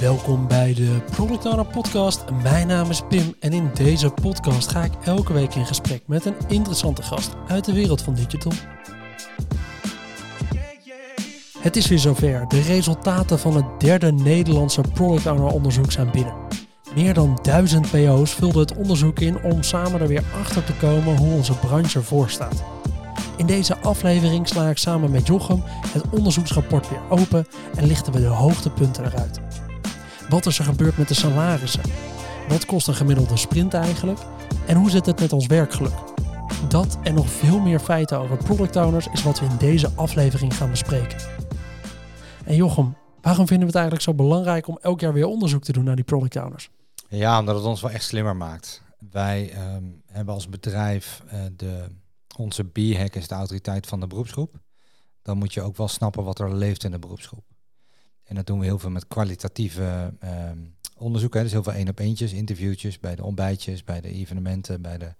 Welkom bij de Product Owner Podcast. Mijn naam is Pim en in deze podcast ga ik elke week in gesprek met een interessante gast uit de wereld van digital. Het is weer zover. De resultaten van het derde Nederlandse Product Owner onderzoek zijn binnen. Meer dan duizend PO's vulden het onderzoek in om samen er weer achter te komen hoe onze branche ervoor staat. In deze aflevering sla ik samen met Jochem het onderzoeksrapport weer open en lichten we de hoogtepunten eruit. Wat is er gebeurd met de salarissen? Wat kost een gemiddelde sprint eigenlijk? En hoe zit het met ons werkgeluk? Dat en nog veel meer feiten over product owners is wat we in deze aflevering gaan bespreken. En Jochem, waarom vinden we het eigenlijk zo belangrijk om elk jaar weer onderzoek te doen naar die product owners? Ja, omdat het ons wel echt slimmer maakt. Wij ehm, hebben als bedrijf uh, de, onze B-hack is de autoriteit van de beroepsgroep. Dan moet je ook wel snappen wat er leeft in de beroepsgroep. En dat doen we heel veel met kwalitatieve ehm, onderzoeken. Dus heel veel één op eentjes, interviewtjes bij de ontbijtjes, bij de evenementen, bij de,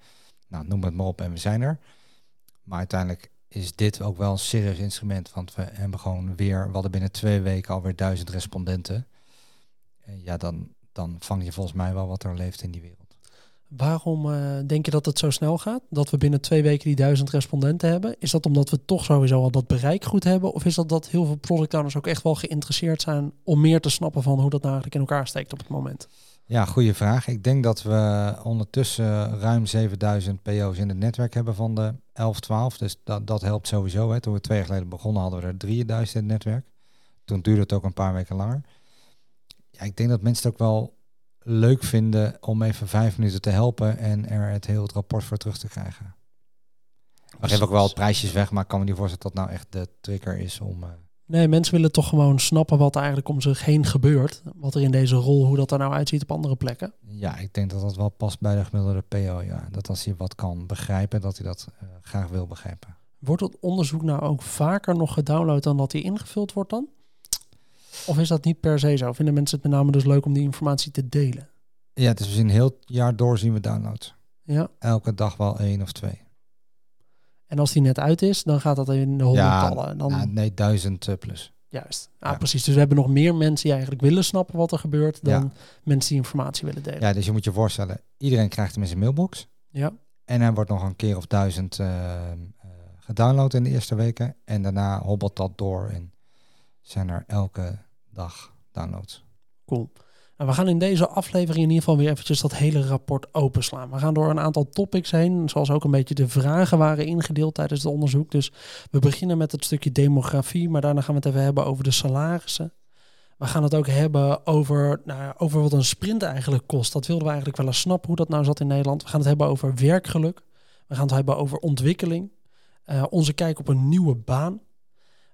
nou, noem het maar op en we zijn er. Maar uiteindelijk is dit ook wel een serieus instrument, want we hebben gewoon weer, we hadden binnen twee weken alweer duizend respondenten. En ja, dan, dan vang je volgens mij wel wat er leeft in die wereld. Waarom uh, denk je dat het zo snel gaat? Dat we binnen twee weken die duizend respondenten hebben? Is dat omdat we toch sowieso al dat bereik goed hebben? Of is dat dat heel veel product owners ook echt wel geïnteresseerd zijn om meer te snappen van hoe dat nou eigenlijk in elkaar steekt op het moment? Ja, goede vraag. Ik denk dat we ondertussen ruim 7000 PO's in het netwerk hebben van de 11, 12. Dus dat, dat helpt sowieso. Hè. Toen we twee jaar geleden begonnen hadden we er 3000 in het netwerk. Toen duurde het ook een paar weken langer. Ja, ik denk dat mensen het ook wel leuk vinden om even vijf minuten te helpen en er het heel het rapport voor terug te krijgen. We geven ook wel prijsjes weg, maar ik kan me niet voorstellen dat dat nou echt de trigger is om... Uh... Nee, mensen willen toch gewoon snappen wat er eigenlijk om zich heen gebeurt. Wat er in deze rol, hoe dat er nou uitziet op andere plekken. Ja, ik denk dat dat wel past bij de gemiddelde PO. Ja. Dat als hij wat kan begrijpen, dat hij dat uh, graag wil begrijpen. Wordt het onderzoek nou ook vaker nog gedownload dan dat hij ingevuld wordt dan? Of is dat niet per se zo? Vinden mensen het met name dus leuk om die informatie te delen? Ja, dus we zien heel jaar door zien we downloads. Ja. Elke dag wel één of twee. En als die net uit is, dan gaat dat in de honderdtallen. Ja, dan... ja, nee, duizend uh, plus. Juist, ah, ja. precies. Dus we hebben nog meer mensen die eigenlijk willen snappen wat er gebeurt dan ja. mensen die informatie willen delen. Ja, dus je moet je voorstellen, iedereen krijgt hem in zijn mailbox. Ja. En hij wordt nog een keer of duizend uh, uh, gedownload in de eerste weken. En daarna hobbelt dat door en zijn er elke dag downloads. Cool. Nou, we gaan in deze aflevering in ieder geval weer eventjes dat hele rapport openslaan. We gaan door een aantal topics heen, zoals ook een beetje de vragen waren ingedeeld tijdens het onderzoek. Dus we beginnen met het stukje demografie, maar daarna gaan we het even hebben over de salarissen. We gaan het ook hebben over, nou, over wat een sprint eigenlijk kost. Dat wilden we eigenlijk wel eens snappen hoe dat nou zat in Nederland. We gaan het hebben over werkgeluk. We gaan het hebben over ontwikkeling. Uh, onze kijk op een nieuwe baan.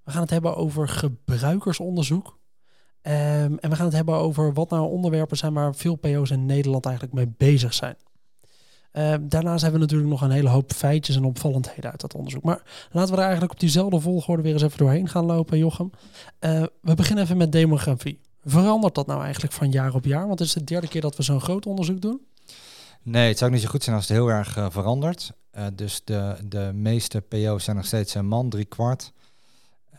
We gaan het hebben over gebruikersonderzoek. Um, en we gaan het hebben over wat nou onderwerpen zijn waar veel PO's in Nederland eigenlijk mee bezig zijn. Um, daarnaast hebben we natuurlijk nog een hele hoop feitjes en opvallendheden uit dat onderzoek. Maar laten we er eigenlijk op diezelfde volgorde weer eens even doorheen gaan lopen, Jochem. Uh, we beginnen even met demografie. Verandert dat nou eigenlijk van jaar op jaar? Want het is de derde keer dat we zo'n groot onderzoek doen. Nee, het zou niet zo goed zijn als het heel erg uh, verandert. Uh, dus de, de meeste PO's zijn nog steeds een man, drie kwart.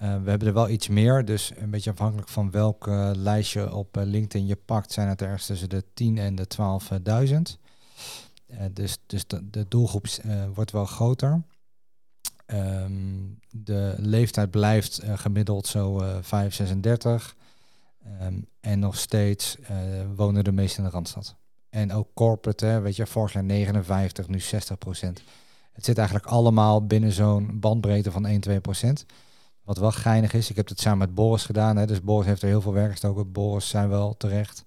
Uh, we hebben er wel iets meer, dus een beetje afhankelijk van welk uh, lijstje op uh, LinkedIn je pakt, zijn het ergens tussen de 10 en de 12.000. dus dus de, doelgroep wordt wel groter. Um, de leeftijd blijft gemiddeld zo 5, 36. Um, en nog steeds wonen de meesten in de Randstad. En ook corporate, hè, weet je, vorig jaar 59, nu 60 procent. Het zit eigenlijk allemaal binnen zo'n bandbreedte van 1, 2 procent. Wat wel geinig is, ik heb het samen met Boris gedaan. Hè, dus Boris heeft er heel veel werk gestoken. Boris zijn wel terecht.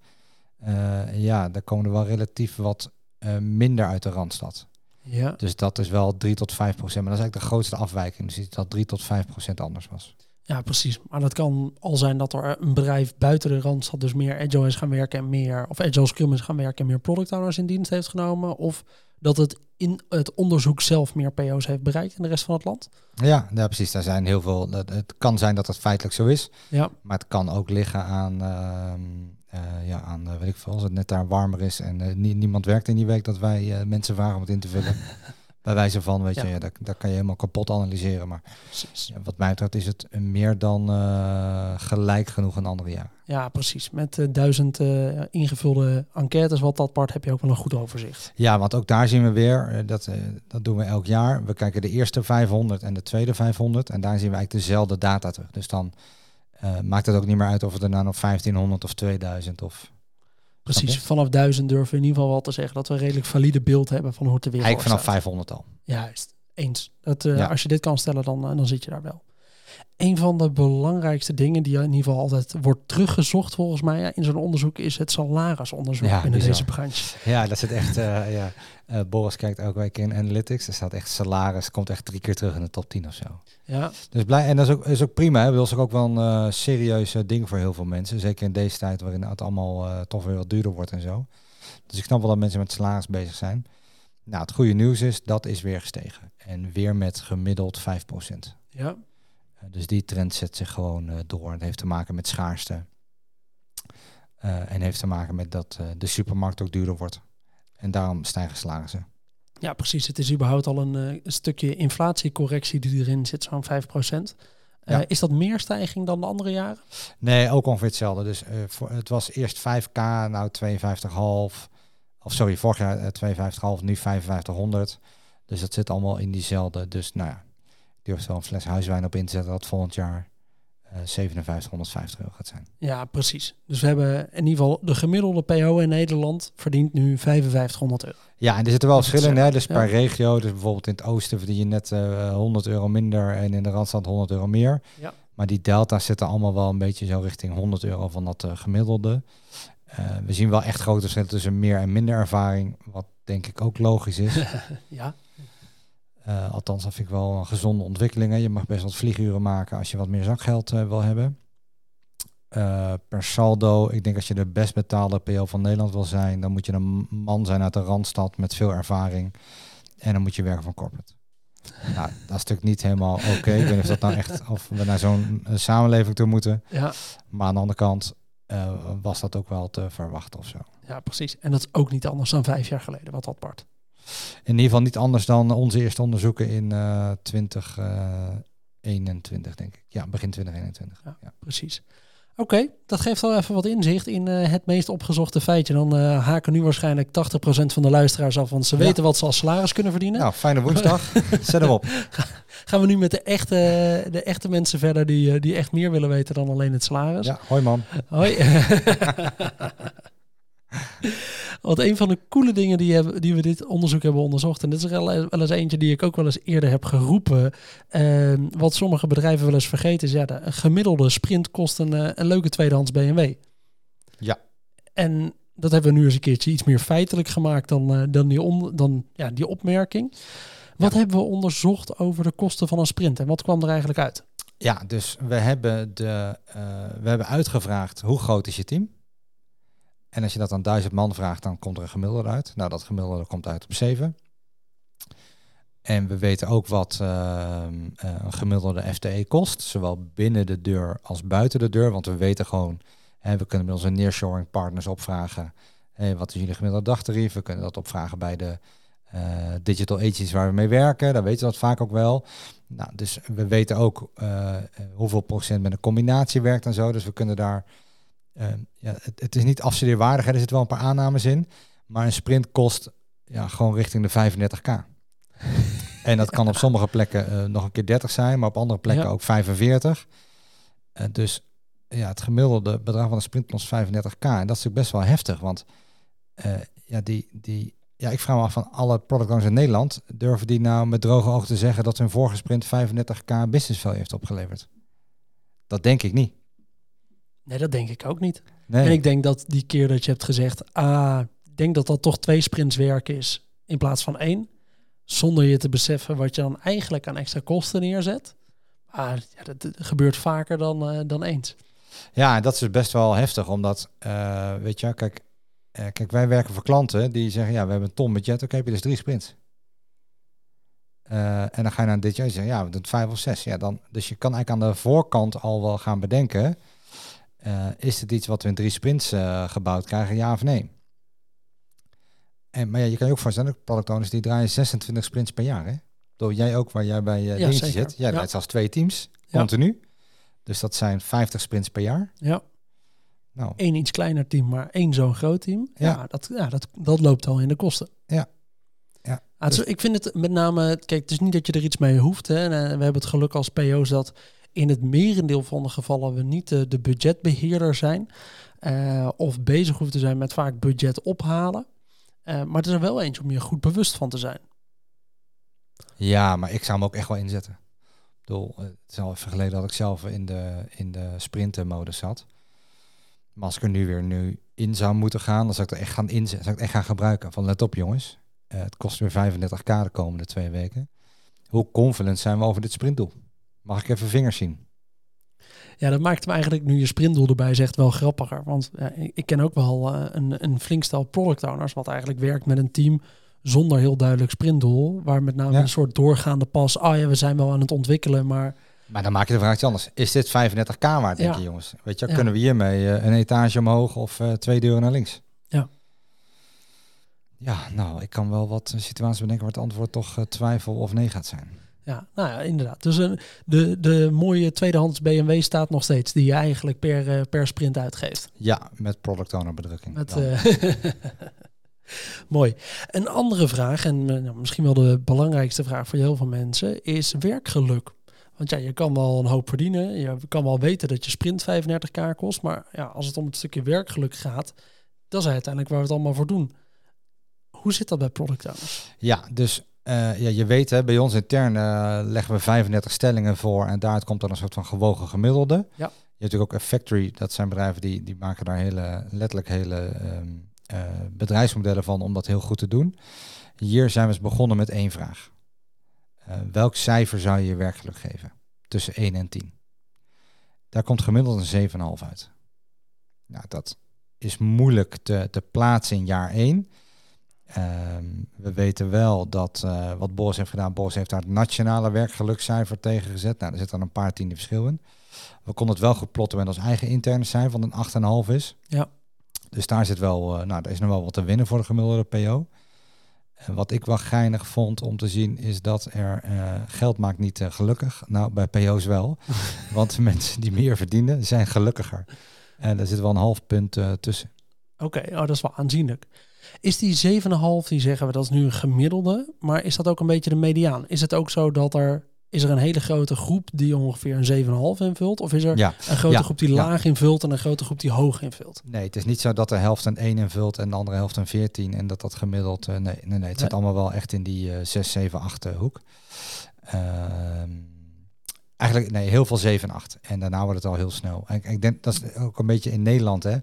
Uh, ja, daar komen er wel relatief wat uh, minder uit de Randstad. Ja. Dus dat is wel 3 tot 5 procent. Maar dat is eigenlijk de grootste afwijking. Dus dat 3 tot 5 procent anders was. Ja, precies. Maar dat kan al zijn dat er een bedrijf buiten de Randstad dus meer agile is gaan werken en meer, of agile scrum is gaan werken en meer product owners in dienst heeft genomen. Of dat het in het onderzoek zelf meer PO's heeft bereikt in de rest van het land? Ja, ja precies. Daar zijn heel veel. Het kan zijn dat het feitelijk zo is. Ja. Maar het kan ook liggen aan, uh, uh, ja, aan uh, weet ik veel, als het net daar warmer is en niemand werkt in die week, dat wij mensen vragen om het in te vullen. Bij wijze van, weet je, ja, dat, dat kan je helemaal kapot analyseren. Maar wat mij betreft is het meer dan eh, gelijk genoeg een andere jaar. Ja, precies. Met eh, duizend eh, ingevulde enquêtes wat dat part heb je ook wel een goed overzicht. Ja, want ook daar zien we weer, dat, dat doen we elk jaar. We kijken de eerste 500 en de tweede 500 en daar zien we eigenlijk dezelfde data terug. Dus dan maakt het ook niet meer uit of het er nou nog 1500 of 2000 of... Precies. Vanaf duizend durven we in ieder geval wel te zeggen dat we een redelijk valide beeld hebben van hoe het er weer Eigenlijk vanaf staat. 500 al. Juist, eens. Dat, eh, Ja. Als je dit kan stellen, dan, eh, dan zit je daar wel. Een van de belangrijkste dingen die in ieder geval altijd wordt teruggezocht volgens mij ja, in zo'n onderzoek is het salarisonderzoek Ja, binnen deze branche. Ja, dat zit echt. eh, ja. Eh, Boris kijkt elke week in Analytics. Er staat echt salaris, komt echt drie keer terug in de top 10 of zo. Ja, Dus blij, en dat is ook, is ook prima. Hè. Dat is ook wel een eh serieus ding voor heel veel mensen. Zeker in deze tijd waarin het allemaal toch weer wat duurder wordt en zo. Dus ik snap wel dat mensen met salaris bezig zijn. Nou, het goede nieuws is, dat is weer gestegen. En weer met gemiddeld 5%. ja, dus die trend zet zich gewoon eh, door. Het heeft te maken met schaarste. Eh, en heeft te maken met dat eh, de supermarkt ook duurder wordt. En daarom stijgen salarissen. ja, precies. Het is überhaupt al een, eh, een stukje inflatiecorrectie die erin zit, zo'n 5%. Eh Ja. Is dat meer stijging dan de andere jaren? Nee, ook ongeveer hetzelfde. Dus eh, voor, het was eerst 5k, nou 52,5. Of sorry, vorig jaar eh, 52,5, nu 5500. Dus dat zit allemaal in diezelfde. Dus nou ja, ik durf er wel een fles huiswijn op in te zetten dat volgend jaar eh 5750 euro gaat zijn. Ja, precies. Dus we hebben in ieder geval de gemiddelde PO in Nederland verdient nu 5500 euro. Ja, en er zitten wel verschillen in. Hè? Dus ja. per regio. Dus bijvoorbeeld in het oosten verdien je net eh 100 euro minder en in de Randstad 100 euro meer. Ja. Maar die delta's zitten allemaal wel een beetje zo richting 100 euro van dat eh, gemiddelde. We zien wel echt grote verschillen tussen meer en minder ervaring. Wat denk ik ook logisch is. Ja, Eh, althans, dat vind ik wel een gezonde ontwikkeling. hè. Je mag best wat vlieguren maken als je wat meer zakgeld eh, wil hebben. Eh, per saldo, ik denk als je de best betaalde PO van Nederland wil zijn, dan moet je een man zijn uit de Randstad met veel ervaring. En dan moet je werken van corporate. nou, dat is natuurlijk niet helemaal oké. Ik weet niet of dat nou echt, of we naar zo'n samenleving toe moeten. ja, Maar aan de andere kant was dat ook wel te verwachten of zo. ja, precies. En dat is ook niet anders dan vijf jaar geleden, wat dat part. In ieder geval niet anders dan onze eerste onderzoeken in eh 2021, denk ik. Ja, begin 2021. Ja. Ja. Precies. Oké, dat geeft al even wat inzicht in eh, het meest opgezochte feitje. Dan eh, haken nu waarschijnlijk 80% van de luisteraars af, want ze Ja. weten wat ze als salaris kunnen verdienen. Nou, fijne woensdag. Zet hem op. Gaan we nu met de echte, de echte mensen verder die, eh, die echt meer willen weten dan alleen het salaris. Ja, hoi man. Hoi. Want een van de coole dingen die, hebben, die we dit onderzoek hebben onderzocht, en dit is wel, wel eens eentje die ik ook wel eens eerder heb geroepen, ehm, wat sommige bedrijven wel eens vergeten, is ja, de gemiddelde sprint kost een, eh, een leuke tweedehands BMW. Ja. En dat hebben we nu eens een keertje iets meer feitelijk gemaakt dan, eh, dan, die, on, dan ja, die opmerking. Wat Ja. hebben we onderzocht over de kosten van een sprint en wat kwam er eigenlijk uit? Ja, dus we hebben, de, eh, we hebben uitgevraagd hoe groot is je team. En als je dat aan duizend man vraagt, dan komt er een gemiddelde uit. Nou, dat gemiddelde komt uit op 7. En we weten ook wat ehm, eh, een gemiddelde FTE kost, zowel binnen de deur als buiten de deur. Want we weten gewoon, hè, we kunnen met onze nearshoring partners opvragen, wat is jullie gemiddelde dagtarief? We kunnen dat opvragen bij de eh, digital agencies waar we mee werken. Dan weten we dat vaak ook wel. Nou, dus we weten ook eh, eh, hoeveel procent met een combinatie werkt en zo. Dus we kunnen daar. Eh, ja, het, het is niet afstudeerwaardig, hè. er zitten wel een paar aannames in. Maar een sprint kost ja, gewoon richting de 35k. en dat kan op sommige plekken eh, nog een keer 30 zijn, maar op andere plekken Ja. ook 45. Eh, dus ja, het gemiddelde bedrag van een sprint kost 35k. En dat is natuurlijk best wel heftig, want ja, die, die, ja, ik vraag me af van alle product owners in Nederland, durven die nou met droge ogen te zeggen dat hun vorige sprint 35k business value heeft opgeleverd? Dat denk ik niet. Nee, dat denk ik ook niet. Nee. En ik denk dat die keer dat je hebt gezegd, ah, ik denk dat dat toch twee sprints werk is in plaats van één. Zonder je te beseffen wat je dan eigenlijk aan extra kosten neerzet. Maar ja, dat, gebeurt vaker dan, eh, dan eens. Ja, dat is dus best wel heftig, omdat, eh, weet je, kijk, eh, kijk, wij werken voor klanten die zeggen, ja, we hebben een ton budget, oké, heb je dus drie sprints. En dan ga je naar dit jaar zeggen, ja, we doen vijf of zes. Ja, dan, dus je kan eigenlijk aan de voorkant al wel gaan bedenken, eh, is het iets wat we in drie sprints eh, gebouwd krijgen, ja of nee? En, maar ja, je kan je ook voorstellen, product owners die draaien 26 sprints per jaar. Hè? Door jij ook, waar jij bij uh, Ja, zit. Jij Ja. draait zelfs twee teams, Ja. continu. Dus dat zijn 50 sprints per jaar. Ja, Nou, één iets kleiner team, maar één zo'n groot team. Ja, Ja. dat, ja dat, dat loopt al in de kosten. Ja. Ja. Ah, is- ik vind het met name, kijk, het is niet dat je er iets mee hoeft. Hè. En, we hebben het geluk als PO's dat in het merendeel van de gevallen we niet de, de budgetbeheerder zijn. eh, of bezig hoeven te zijn met vaak budget ophalen. Eh, maar het is er wel eentje om je goed bewust van te zijn. Ja, maar ik zou hem ook echt wel inzetten. Ik bedoel, eh, het is al even geleden dat ik zelf in de, in de sprintenmodus zat. Maar als ik er nu weer nu in zou moeten gaan, dan zou ik er echt gaan inzetten. Zou ik echt gaan gebruiken. Van let op jongens, eh, het kost weer 35k de komende twee weken. Hoe confident zijn we over dit sprintdoel? Mag ik even vingers zien? Ja, dat maakt hem eigenlijk, nu je sprintdoel erbij zegt, wel grappiger. Want ja, ik, ken ook wel eh, een, een flink stel product owners, wat eigenlijk werkt met een team zonder heel duidelijk sprintdoel. Waar met name Ja. een soort doorgaande pas, ah ja, we zijn wel aan het ontwikkelen, maar Maar dan maak je de vraag iets anders. Is dit 35k waard, denk Ja. je jongens? Weet je, kunnen we hiermee eh, een etage omhoog of eh, twee deuren naar links? Ja. Ja, nou, ik kan wel wat situaties bedenken waar het antwoord toch twijfel of nee gaat zijn. Ja, nou ja, inderdaad. Dus een, de, de mooie tweedehands BMW staat nog steeds, die je eigenlijk per, eh, per sprint uitgeeft. Ja, met product owner bedrukking. Met, eh, Mooi. Een andere vraag, en eh, nou, misschien wel de belangrijkste vraag voor heel veel mensen, is werkgeluk. Want ja, je kan wel een hoop verdienen. Je kan wel weten dat je sprint 35k kost. Maar ja, als het om het stukje werkgeluk gaat, dat is uiteindelijk waar we het allemaal voor doen. Hoe zit dat bij product owners? Ja, dus eh, ja, je weet, hè, bij ons intern eh, leggen we 35 stellingen voor en daaruit komt dan een soort van gewogen gemiddelde. Ja. Je hebt natuurlijk ook factory, dat zijn bedrijven die, die maken daar hele, letterlijk hele ehm, eh, bedrijfsmodellen van om dat heel goed te doen. Hier zijn we eens begonnen met één vraag. Welk cijfer zou je je werkgeluk geven? Tussen 1 en 10. Daar komt gemiddeld een 7,5 uit. Nou, dat is moeilijk te, te plaatsen in jaar 1. Ehm, we weten wel dat eh, wat Boris heeft gedaan, Boris heeft daar het nationale werkgelukscijfer tegen gezet. Nou, er zit dan een paar tiende verschil in. We konden het wel goed plotten met ons eigen interne cijfer, wat een 8,5 is. Ja. Dus daar zit wel, eh, nou, daar is nog wel wat te winnen voor de gemiddelde PO. En wat ik wel geinig vond om te zien, is dat er eh, geld maakt niet gelukkig. Nou, bij PO's wel. want mensen die meer verdienen, zijn gelukkiger. En er zit wel een half punt tussen. Oké, oh, dat is wel aanzienlijk. Is die 7,5, die zeggen we, dat is nu een gemiddelde. Maar is dat ook een beetje de mediaan? Is het ook zo dat er... Is er een hele grote groep die ongeveer een 7,5 invult? Of is er Ja, een grote Ja, groep die ja. laag invult en een grote groep die hoog invult? Nee, het is niet zo dat de helft een 1 invult en de andere helft een 14 en dat dat gemiddeld. eh, nee, nee, nee, het zit allemaal wel echt in die eh 6, 7, 8 eh, hoek. Ehm, eigenlijk, nee, heel veel 7 en 8. En daarna wordt het al heel snel. En ik, ik denk dat is ook een beetje in Nederland, hè.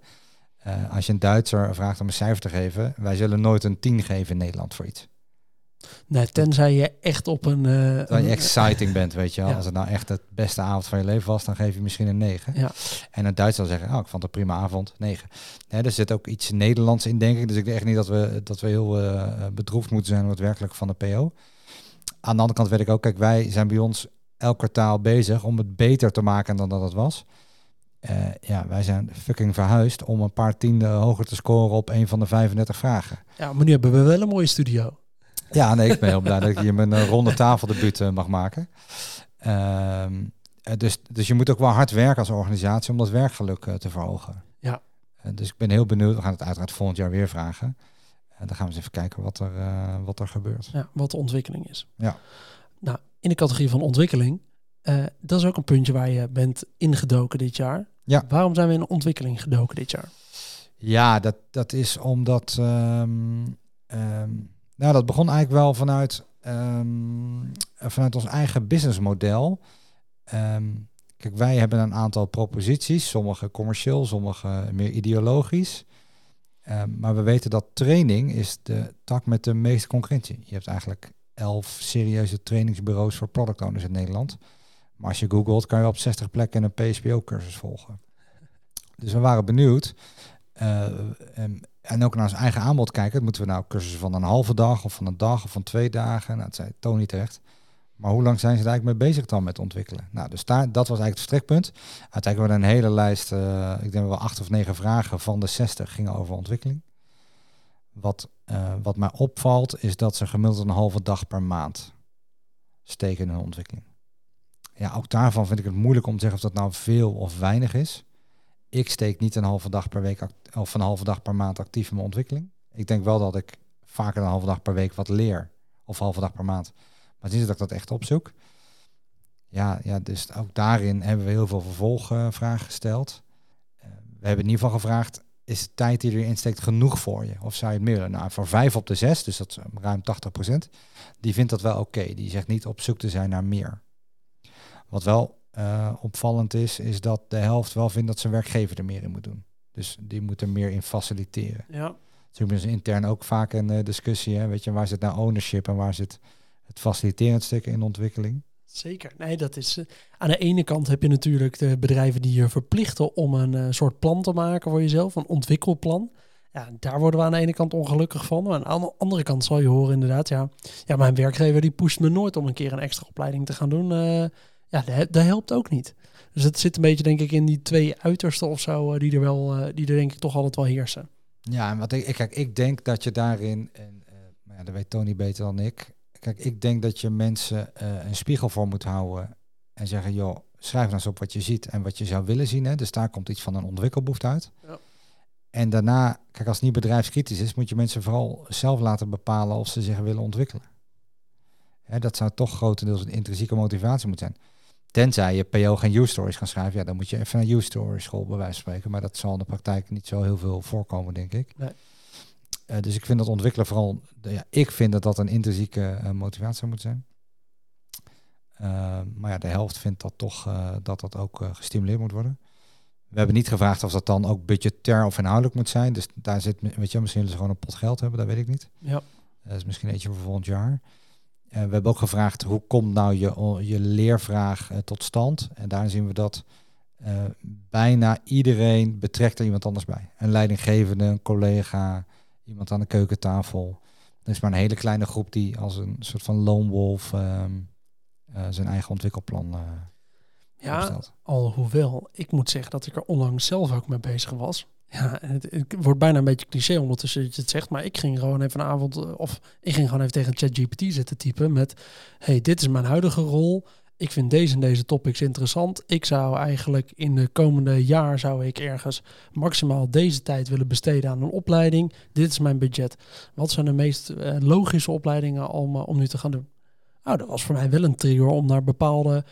Eh, als je een Duitser vraagt om een cijfer te geven, wij zullen nooit een 10 geven in Nederland voor iets. Nee, tenzij je echt op een... eh, Dat je exciting bent, weet je wel. Ja. Als het nou echt het beste avond van je leven was, dan geef je misschien een 9. Ja. En een Duitser zal zeggen, oh, ik vond het een prima avond, 9. Hè, er zit ook iets Nederlands in, denk ik. Dus ik denk echt niet dat we, dat we heel eh, bedroefd moeten zijn het werkelijk van de PO. Aan de andere kant weet ik ook, kijk, wij zijn bij ons elk kwartaal bezig om het beter te maken dan dat het was. Eh, ja, wij zijn fucking verhuisd om een paar tienden hoger te scoren op een van de 35 vragen. Ja, maar nu hebben we wel een mooie studio. Ja, nee, ik ben heel blij dat ik hier mijn eh, ronde tafeldebuut eh, mag maken. Ehm, eh, dus, dus je moet ook wel hard werken als organisatie om dat werkgeluk te verhogen. Ja. Dus ik ben heel benieuwd. We gaan het uiteraard volgend jaar weer vragen. En dan gaan we eens even kijken wat er, wat er gebeurt. Ja, wat de ontwikkeling is. Ja. Nou, in de categorie van ontwikkeling, dat is ook een puntje waar je bent ingedoken dit jaar. Ja. Waarom zijn we in ontwikkeling gedoken dit jaar? Ja, dat, dat is omdat. ehm, ehm, nou, dat begon eigenlijk wel vanuit, ehm, vanuit ons eigen businessmodel. Kijk, wij hebben een aantal proposities, sommige commercieel, sommige meer ideologisch. Maar we weten dat training is de tak met de meeste concurrentie. Je hebt eigenlijk elf serieuze trainingsbureaus voor product owners in Nederland. Maar als je googelt, kan je op 60 plekken een PSPO-cursus volgen. Dus we waren benieuwd. eh, en, ook naar ons eigen aanbod kijken. Moeten we nou cursussen van een halve dag of van een dag of van twee dagen? Nou, dat zei Tony terecht. Maar hoe lang zijn ze er eigenlijk mee bezig dan met ontwikkelen? Nou, dus daar, dat was eigenlijk het vertrekpunt. Uiteindelijk hebben we een hele lijst, eh, ik denk wel acht of negen vragen van de 60 gingen over ontwikkeling. Wat, uh, wat mij opvalt is dat ze gemiddeld een halve dag per maand steken in hun ontwikkeling. Ja, ook daarvan vind ik het moeilijk om te zeggen of dat nou veel of weinig is. Ik steek niet een halve dag per week of een halve dag per maand actief in mijn ontwikkeling. Ik denk wel dat ik vaker een halve dag per week wat leer. Of halve dag per maand. Maar het is dat ik dat echt opzoek. Ja, ja, dus ook daarin hebben we heel veel vervolgvragen gesteld. Uh, we hebben in ieder geval gevraagd, is de tijd die erin steekt genoeg voor je? Of zou je het meer Nou, voor vijf op de zes, dus dat is ruim 80%, die vindt dat wel oké. Die zegt niet op zoek te zijn naar meer. Wat wel uh, opvallend is, is dat de helft wel vindt dat zijn werkgever er meer in moet doen. Dus die moet er meer in faciliteren. Ja. Dus is intern ook vaak een uh, discussie. Hè? Weet je, waar zit nou ownership en waar zit het faciliterend stukken in ontwikkeling? Zeker. Nee, dat is. Uh, aan de ene kant heb je natuurlijk de bedrijven die je verplichten om een soort plan te maken voor jezelf, een ontwikkelplan. Ja, daar worden we aan de ene kant ongelukkig van. Maar aan de andere kant zal je horen inderdaad, ja, ja mijn werkgever die pusht me nooit om een keer een extra opleiding te gaan doen. Ja, dat, helpt ook niet. Dus het zit een beetje, denk ik, in die twee uitersten of zo, die er wel, die er denk ik toch altijd wel heersen. Ja, en wat ik, kijk, ik denk dat je daarin, en uh, maar ja, dat weet Tony beter dan ik. Kijk, ik denk dat je mensen uh, een spiegel voor moet houden en zeggen, joh, schrijf nou eens op wat je ziet en wat je zou willen zien. Hè. Dus daar komt iets van een ontwikkelbehoefte uit. Ja. En daarna, kijk, als het niet bedrijfskritisch is, moet je mensen vooral zelf laten bepalen of ze zich willen ontwikkelen. Hè, dat zou toch grotendeels een intrinsieke motivatie moeten zijn. Tenzij je PO geen U-stories gaan schrijven, ja, dan moet je even naar U-story school bij wijze van spreken. Maar dat zal in de praktijk niet zo heel veel voorkomen, denk ik. Nee. Uh, dus ik vind dat ontwikkelen vooral, ja, ik vind dat dat een intrinsieke uh, motivatie moet zijn. Uh, maar ja, de helft vindt dat toch dat dat ook gestimuleerd moet worden. We hebben niet gevraagd of dat dan ook budgetair of inhoudelijk moet zijn. Dus daar zit, weet je, misschien willen ze gewoon een pot geld hebben, dat weet ik niet. Ja. Dat is misschien eentje voor volgend jaar. Uh, we hebben ook gevraagd hoe komt nou je, je leervraag uh, tot stand. En daar zien we dat uh, bijna iedereen betrekt er iemand anders bij. Een leidinggevende, een collega, iemand aan de keukentafel. Er is maar een hele kleine groep die als een soort van lone wolf ehm, zijn eigen ontwikkelplan ja, opstelt. Alhoewel, ik moet zeggen dat ik er onlangs zelf ook mee bezig was. Ja, het, wordt bijna een beetje cliché ondertussen dat je het zegt, maar ik ging gewoon even een avond, eh, of ik ging gewoon even tegen ChatGPT zitten typen met, hey, dit is mijn huidige rol. Ik vind deze en deze topics interessant. Ik zou eigenlijk in de komende jaar zou ik ergens maximaal deze tijd willen besteden aan een opleiding. Dit is mijn budget. Wat zijn de meest uh, logische opleidingen om, uh, om nu te gaan doen? Nou, dat was voor mij wel een trigger om naar bepaalde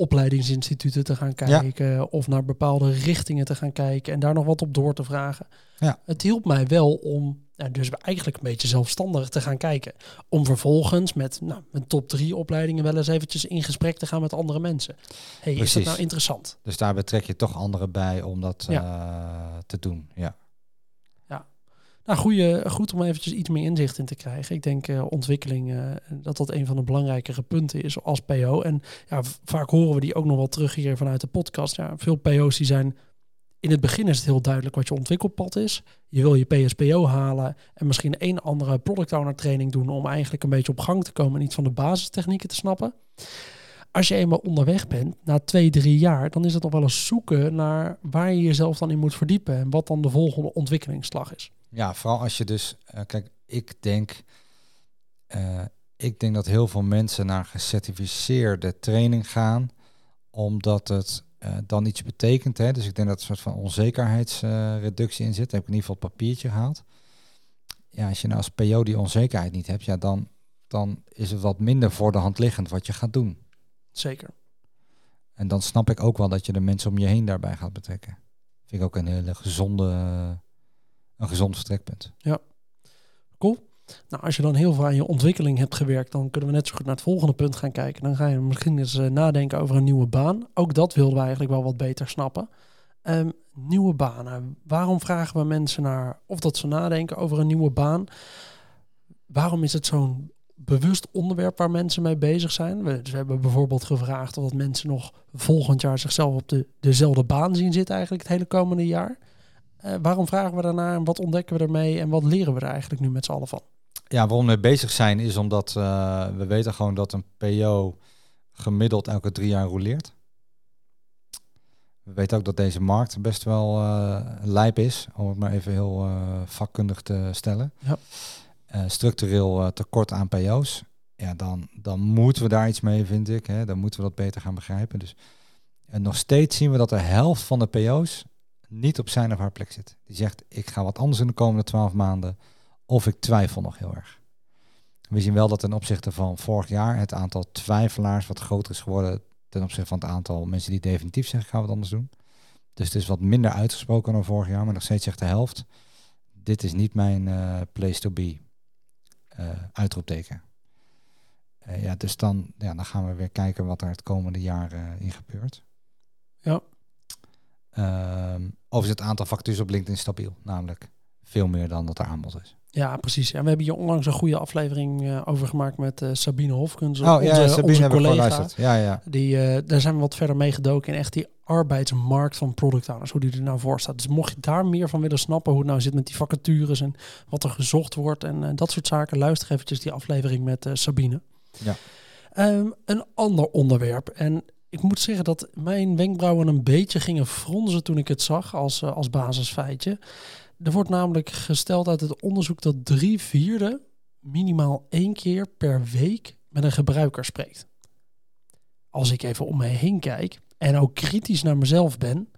opleidingsinstituten te gaan kijken of naar bepaalde richtingen te gaan kijken en daar nog wat op door te vragen. Ja. Het hielp mij wel om ja, dus eigenlijk een beetje zelfstandig te gaan kijken. Om vervolgens met nou, mijn top drie opleidingen wel eens eventjes in gesprek te gaan met andere mensen. Hey, is dat nou interessant? Dus daar betrek je toch anderen bij om dat ja. uh, te doen. Ja. Nou, goeie, goed om eventjes iets meer inzicht in te krijgen. Ik denk uh, ontwikkeling, uh, dat dat een van de belangrijkere punten is als PO. En ja, vaak horen we die ook nog wel terug hier vanuit de podcast. Ja, veel PO's die zijn, in het begin is het heel duidelijk wat je ontwikkelpad is. Je wil je PSPO halen en misschien een andere product owner training doen om eigenlijk een beetje op gang te komen en iets van de basistechnieken te snappen. Als je eenmaal onderweg bent, na twee, drie jaar, dan is het nog wel eens zoeken naar waar je jezelf dan in moet verdiepen en wat dan de volgende ontwikkelingsslag is. Ja, vooral als je dus, uh, kijk, ik denk, uh, ik denk dat heel veel mensen naar gecertificeerde training gaan, omdat het uh, dan iets betekent. Hè? Dus ik denk dat er een soort van onzekerheidsreductie in zit. Dat heb ik in ieder geval het papiertje gehaald. Ja, als je nou als PO die onzekerheid niet hebt, ja, dan, dan is het wat minder voor de hand liggend wat je gaat doen. Zeker. En dan snap ik ook wel dat je de mensen om je heen daarbij gaat betrekken. Vind ik ook een hele gezonde een gezond vertrekpunt. Ja, cool. Nou, als je dan heel veel aan je ontwikkeling hebt gewerkt, dan kunnen we net zo goed naar het volgende punt gaan kijken. Dan ga je misschien eens uh, nadenken over een nieuwe baan. Ook dat wilden we eigenlijk wel wat beter snappen. Um, nieuwe banen. Waarom vragen we mensen naar of dat ze nadenken over een nieuwe baan? Waarom is het zo'n bewust onderwerp waar mensen mee bezig zijn? We, dus we hebben bijvoorbeeld gevraagd of dat mensen nog volgend jaar zichzelf op de, dezelfde baan zien zitten, eigenlijk het hele komende jaar. Uh, waarom vragen we daarnaar en wat ontdekken we ermee en wat leren we er eigenlijk nu met z'n allen van? Ja, waarom we bezig zijn is omdat uh, we weten gewoon dat een PO gemiddeld elke drie jaar roleert. We weten ook dat deze markt best wel uh, lijp is, om het maar even heel vakkundig te stellen. Ja. Structureel tekort aan PO's. Ja, dan, dan moeten we daar iets mee, vind ik. Hè. Dan moeten we dat beter gaan begrijpen. Dus en nog steeds zien we dat de helft van de PO's niet op zijn of haar plek zit. Die zegt, ik ga wat anders in de komende twaalf maanden. Of ik twijfel nog heel erg. We zien wel dat ten opzichte van vorig jaar het aantal twijfelaars wat groter is geworden ten opzichte van het aantal mensen die definitief zeggen, gaan we het anders doen. Dus het is wat minder uitgesproken dan vorig jaar, maar nog steeds zegt de helft, dit is niet mijn uh, place to be. Uh, uitroepteken. Uh, ja, dus dan, ja, dan gaan we weer kijken wat er het komende jaar in gebeurt. Ja. Um, overigens het aantal vacatures op LinkedIn stabiel, namelijk veel meer dan dat er aanbod is. Ja, precies. En we hebben hier onlangs een goede aflevering uh, over gemaakt met uh, Sabine Hofkens. Oh onze, ja, Sabine onze collega. Ja, ja. Die, uh, daar zijn we wat verder mee gedoken in echt die arbeidsmarkt van product owners. Hoe die er nou voor staat. Dus mocht je daar meer van willen snappen hoe het nou zit met die vacatures en wat er gezocht wordt en dat soort zaken, luister eventjes die aflevering met Sabine. Ja. Um, een ander onderwerp. En ik moet zeggen dat mijn wenkbrauwen een beetje gingen fronzen toen ik het zag als, als basisfeitje. Er wordt namelijk gesteld uit het onderzoek dat drie vierde minimaal één keer per week met een gebruiker spreekt. Als ik even om mij heen kijk en ook kritisch naar mezelf ben,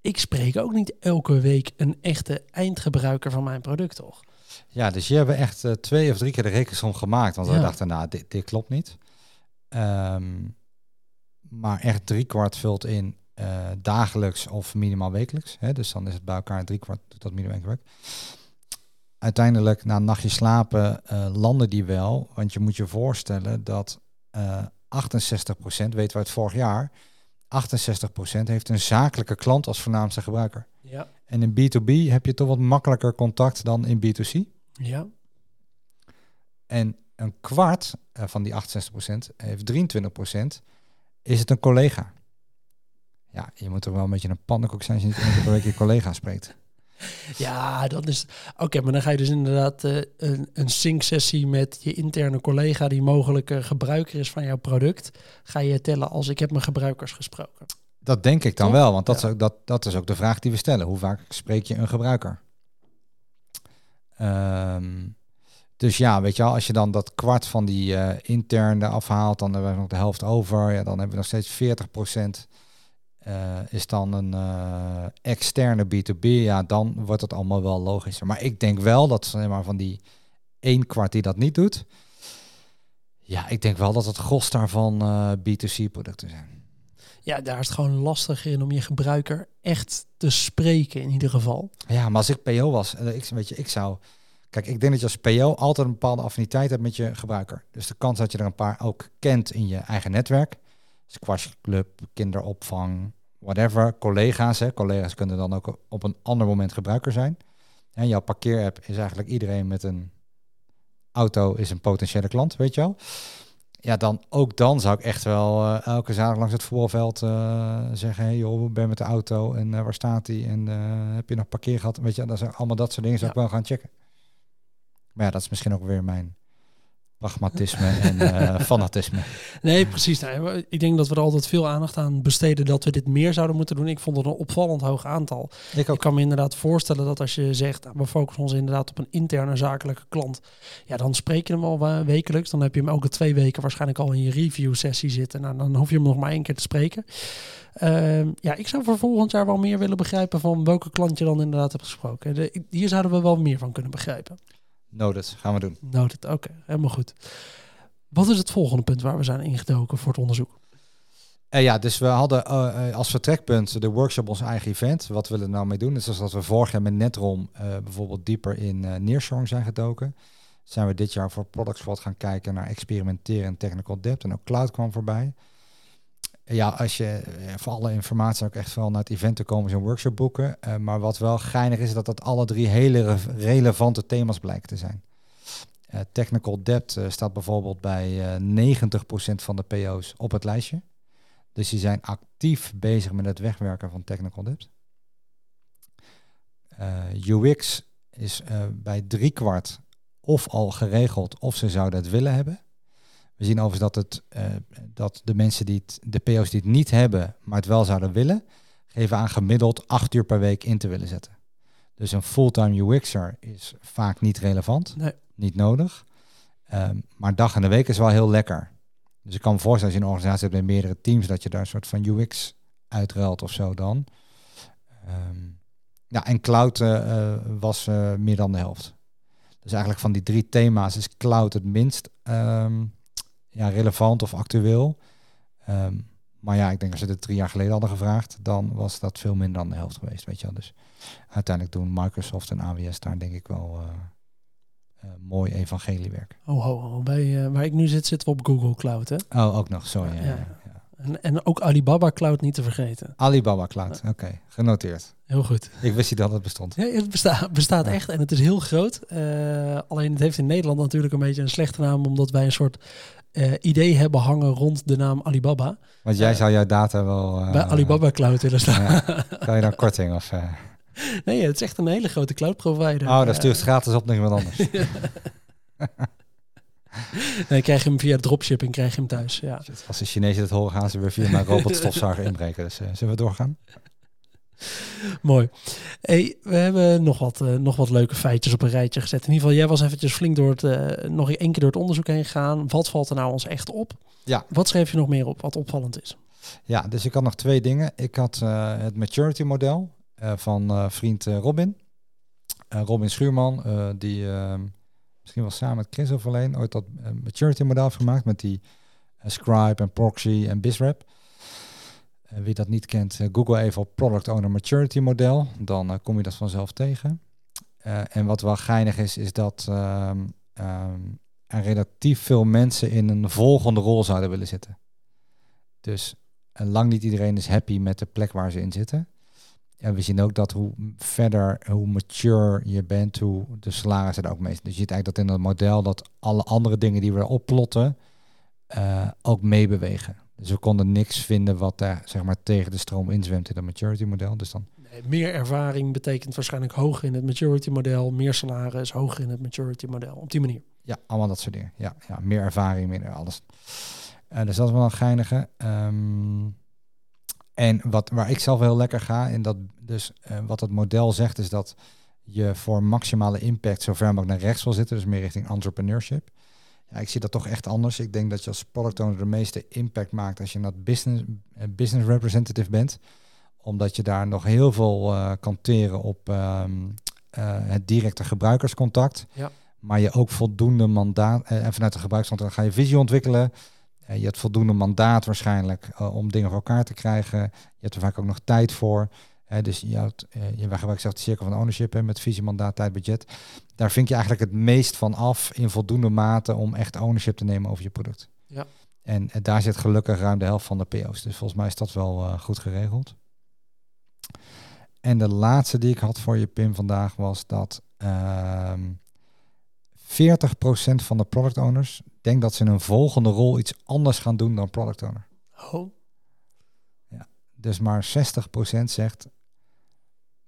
ik spreek ook niet elke week een echte eindgebruiker van mijn product, toch? Ja, dus je hebben echt uh, twee of drie keer de rekensom gemaakt, want we dachten, nou, dit, dit klopt niet. Um, maar echt driekwart vult in uh, dagelijks of minimaal wekelijks. Hè? Dus dan is het bij elkaar drie kwart tot minimaal werk. Uiteindelijk, na een nachtje slapen, uh, landen die wel. Want je moet je voorstellen dat uh, eh, 68%, weten we uit vorig jaar, 68% heeft een zakelijke klant als voornaamste gebruiker. Ja. En in B2B heb je toch wat makkelijker contact dan in B2C. Ja. En een kwart van die 68% heeft 23% is het een collega. Ja, je moet er wel een beetje een pannenkoek zijn als je niet één keer per week je collega spreekt. Ja, dat is. Oké, maar dan ga je dus inderdaad uh, een, een sync-sessie met je interne collega die mogelijk gebruiker is van jouw product. Ga je tellen als ik heb mijn gebruikers gesproken. Dat denk ik dan wel, want dat, is ook, dat, dat is ook de vraag die we stellen. Hoe vaak spreek je een gebruiker? Um, dus ja, weet je wel, als je dan dat kwart van die uh, interne afhaalt, dan hebben we nog de helft over. Ja, dan hebben we nog steeds 40 procent uh, is dan een uh, externe B2B, ja, dan wordt het allemaal wel logischer. Maar ik denk wel dat zeg maar, van die één kwart die dat niet doet, ja, ik denk wel dat het gros daarvan uh, B2C-producten zijn. Ja, daar is het gewoon lastiger in om je gebruiker echt te spreken in ieder geval. Ja, maar als ik PO was, ik, weet je, ik zou... Kijk, ik denk dat je als PO altijd een bepaalde affiniteit hebt met je gebruiker. Dus de kans dat je er een paar ook kent in je eigen netwerk, squashclub, kinderopvang, whatever, collega's. Hè. Collega's kunnen dan ook op een ander moment gebruiker zijn. En jouw parkeerapp is eigenlijk iedereen met een auto is een potentiële klant, weet je wel. Ja, dan ook dan zou ik echt wel uh, elke zaterdag langs het voetbalveld uh, zeggen: hey joh, ben met de auto en uh, waar staat die? En heb je nog parkeer gehad? Weet je, dat zijn allemaal dat soort dingen zou ik wel gaan checken. Maar ja, dat is misschien ook weer mijn pragmatisme en uh, fanatisme. Nee, precies. Nou, ik denk dat we er altijd veel aandacht aan besteden dat we dit meer zouden moeten doen. Ik vond het een opvallend hoog aantal. Ik, ook. ik kan me inderdaad voorstellen dat als je zegt, nou, we focussen ons inderdaad op een interne zakelijke klant, ja, dan spreek je hem al wekelijks. Dan heb je hem elke twee weken waarschijnlijk al in je review sessie zitten. Nou, dan hoef je hem nog maar één keer te spreken. Uh, ja, ik zou voor volgend jaar wel meer willen begrijpen van welke klant je dan inderdaad hebt gesproken. De, hier zouden we wel meer van kunnen begrijpen. Noted, gaan we doen. Noted, oké, helemaal goed. Wat is het volgende punt waar we zijn ingedoken voor het onderzoek? Uh, ja, dus we hadden uh, als vertrekpunt de workshop ons eigen event. Wat willen we nou mee doen? Dus dat we vorig jaar met Netrom uh, bijvoorbeeld dieper in uh, nearshoring zijn gedoken. Zijn we dit jaar voor Product Squad gaan kijken naar experimenteren en technical depth. En ook cloud kwam voorbij ja, als je eh, voor alle informatie ook echt vooral naar het event te komen, zo'n workshop boeken. Uh, maar wat wel geinig is, dat dat alle drie hele relevante thema's blijken te zijn. Uh, technical uh, staat bijvoorbeeld bij 90% van de PO's op het lijstje. Dus die zijn actief bezig met het wegwerken van technical depth. UX is bij driekwart of al geregeld of ze zouden het willen hebben. We zien overigens dat, het, uh, dat de mensen die het, de PO's die het niet hebben, maar het wel zouden willen, geven aan gemiddeld acht uur per week in te willen zetten. Dus een fulltime UX'er is vaak niet relevant, Nee. niet nodig. Ehm, maar dag en de week is wel heel lekker. Dus ik kan me voorstellen als je een organisatie hebt met meerdere teams, dat je daar een soort van UX uitruilt of zo dan. Ehm, ja, en cloud eh, eh, was eh, meer dan de helft. Dus eigenlijk van die drie thema's is cloud het minst ehm, ja, relevant of actueel. Ehm, maar ja, ik denk als ze het drie jaar geleden hadden gevraagd, dan was dat veel minder dan de helft geweest, weet je wel. Dus uiteindelijk doen Microsoft en AWS daar denk ik wel eh, eh, mooi evangeliewerk. Oh, ho, ho. Bij, eh, waar ik nu zit, zitten we op Google Cloud. Hè? Oh, ook nog, sorry. Ja, Ja. En, en ook Alibaba Cloud niet te vergeten. Alibaba Cloud, oké, genoteerd. Heel goed. Ik wist niet dat het bestond. Ja, het besta bestaat Ja. echt en het is heel groot. Alleen het heeft in Nederland natuurlijk een beetje een slechte naam, omdat wij een soort eh, idee hebben hangen rond de naam Alibaba. Want jij Eh, zou jouw data wel... eh, bij Alibaba Cloud willen staan. Kan je dan korting of... Nee, het is echt een hele grote cloud provider. Oh, dan Eh, stuurt gratis op naar iemand anders. nee, krijg je hem via dropshipping, krijg je hem thuis. Ja. Als de Chinezen het horen, gaan ze weer via mijn robotstofzuiger inbreken. Dus zullen we doorgaan? Mooi. Hey, we hebben nog wat, eh, nog wat leuke feitjes op een rijtje gezet. In ieder geval, jij was eventjes flink door het, eh, nog één keer door het onderzoek heen gegaan. Wat valt er nou ons echt op? Ja. Wat schreef je nog meer op, wat opvallend is? Ja, dus ik had nog twee dingen. Ik had eh, het maturity model van vriend Robin. Robin Schuurman, die misschien wel samen met Chris Overleen ooit dat maturity model heeft gemaakt met die Scribe en Proxy en BizRap. Wie dat niet kent, eh, google even op Product Owner Maturity Model. Dan eh, kom je dat vanzelf tegen. Eh, en wat wel geinig is, is dat ehm, ehm, er relatief veel mensen in een volgende rol zouden willen zitten. Dus lang niet iedereen is happy met de plek waar ze in zitten. En we zien ook dat hoe verder, hoe mature je bent, hoe de salarissen er ook mee. Dus je ziet eigenlijk dat in het model dat alle andere dingen die we opplotten eh, ook meebewegen. Dus we konden niks vinden wat daar zeg maar tegen de stroom inzwemt in dat maturity model. Dus dan Nee, meer ervaring betekent waarschijnlijk hoger in het maturity model. Meer salaris, hoger in het maturity model. Op die manier. Ja, allemaal dat soort dingen. Ja, ja meer ervaring, meer alles. Eh, dus dat is wel een geinige. Ehm, en wat, waar ik zelf heel lekker ga, in dat, dus eh, wat het model zegt, is dat je voor maximale impact zo ver mogelijk naar rechts wil zitten, dus meer richting entrepreneurship. Ja, ik zie dat toch echt anders. Ik denk dat je als product owner de meeste impact maakt als je dat business, eh, business representative bent, omdat je daar nog heel veel eh, kan teren op ehm, eh, het directe gebruikerscontact. Ja. Maar je ook voldoende mandaat, en vanuit de gebruikscontact ga je visie ontwikkelen. Je hebt voldoende mandaat waarschijnlijk om dingen voor elkaar te krijgen. Je hebt er vaak ook nog tijd voor. Dus je, houdt, eh, je wij gebruiken zelf de cirkel van ownership hè, met visie, mandaat, tijd, budget. Daar vind je eigenlijk het meest van af in voldoende mate om echt ownership te nemen over je product. Ja. En eh, daar zit gelukkig ruim de helft van de PO's. Dus volgens mij is dat wel eh, goed geregeld. En de laatste die ik had voor je, Pim, vandaag was dat ehm 40% van de product owners denkt dat ze in een volgende rol iets anders gaan doen dan product owner. Oh, Dus maar 60% zegt,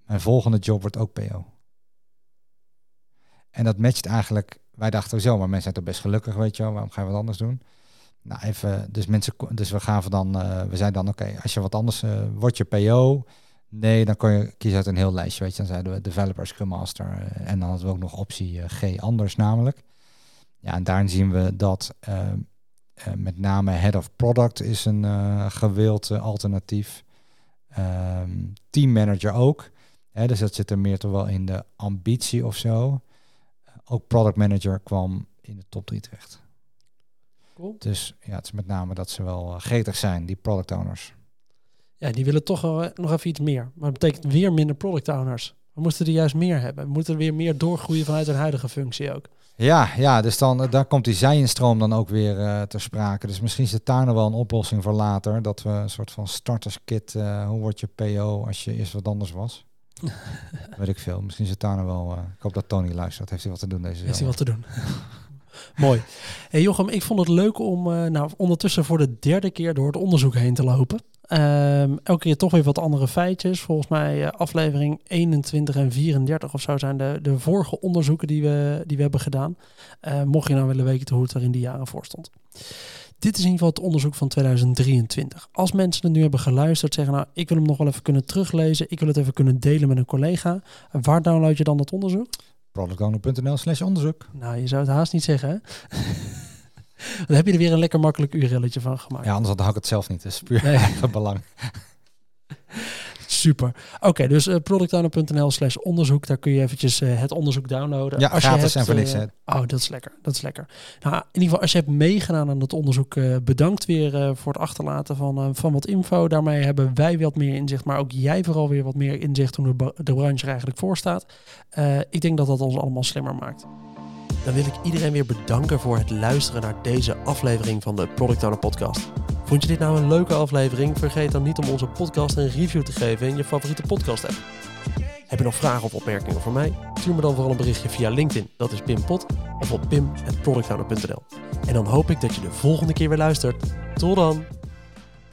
mijn volgende job wordt ook PO. En dat matcht eigenlijk, wij dachten zo, maar mensen zijn toch best gelukkig, weet je wel, waarom ga je wat anders doen? Nou, even, dus mensen, dus we gaven dan, eh, we zeiden dan, oké, als je wat anders, eh wordt je PO, nee, dan kon je kiezen uit een heel lijstje, weet je, dan zeiden we developer, scrum master, eh, en dan hadden we ook nog optie G anders namelijk. Ja, en daarin zien we dat met name head of product is een gewild alternatief. Ehm team manager ook. Dus dat zit er meer toch wel in de ambitie of zo. Ook product manager kwam in de top 3 terecht. cool. Dus ja, het is met name dat ze wel eh, gretig zijn, die product owners. Ja, die willen toch wel, eh, nog even iets meer. Maar dat betekent weer minder product owners. We moeten er juist meer hebben. We moeten er weer meer doorgroeien vanuit hun huidige functie ook. Ja, ja dus dan eh, daar komt die zijinstroom dan ook weer eh, ter sprake. Dus misschien zit daar nog wel een oplossing voor later. Dat we een soort van starterskit, eh hoe word je PO als je eerst wat anders was? Weet ik veel. Misschien zit daar wel... eh, ik hoop dat Tony luistert. Heeft hij wat te doen deze Heeft hij wat te doen. Mooi. Hey Jochem, ik vond het leuk om eh, nou, ondertussen voor de derde keer door het onderzoek heen te lopen. Ehm, elke keer toch weer wat andere feitjes. Volgens mij eh, aflevering 21 en 34 of zo zijn de, de vorige onderzoeken die we, die we hebben gedaan. Mocht je nou willen weten hoe het er in die jaren voor stond. Dit is in ieder geval het onderzoek van 2023. Als mensen het nu hebben geluisterd, zeggen nou, ik wil hem nog wel even kunnen teruglezen, ik wil het even kunnen delen met een collega. Waar download je dan dat onderzoek? productowner.nl slash onderzoek. Nou, je zou het haast niet zeggen, hè? Dan heb je er weer een lekker makkelijk URL'tje van gemaakt. Ja, anders had ik het zelf niet. Dat is puur Nee. belang. Super. Oké, dus uh, productowner.nl slash onderzoek. Daar kun je eventjes eh, het onderzoek downloaden. Ja, Als je gratis hebt, en voor niks. eh. Oh, dat is lekker. Dat is lekker. Nou, in ieder geval, als je hebt meegedaan aan het onderzoek, bedankt weer voor het achterlaten van, van wat info. Daarmee hebben wij wat meer inzicht, maar ook jij vooral weer wat meer inzicht hoe de, de branche er eigenlijk voor staat. Ik denk dat dat ons allemaal slimmer maakt. Dan wil ik iedereen weer bedanken voor het luisteren naar deze aflevering van de Product Owner Podcast. Vond je dit nou een leuke aflevering? Vergeet dan niet om onze podcast een review te geven in je favoriete podcast app. Heb je nog vragen of opmerkingen voor mij? Stuur me dan vooral een berichtje via LinkedIn, dat is Pim Pot, of op pim.productowner.nl. En dan hoop ik dat je de volgende keer weer luistert. Tot dan!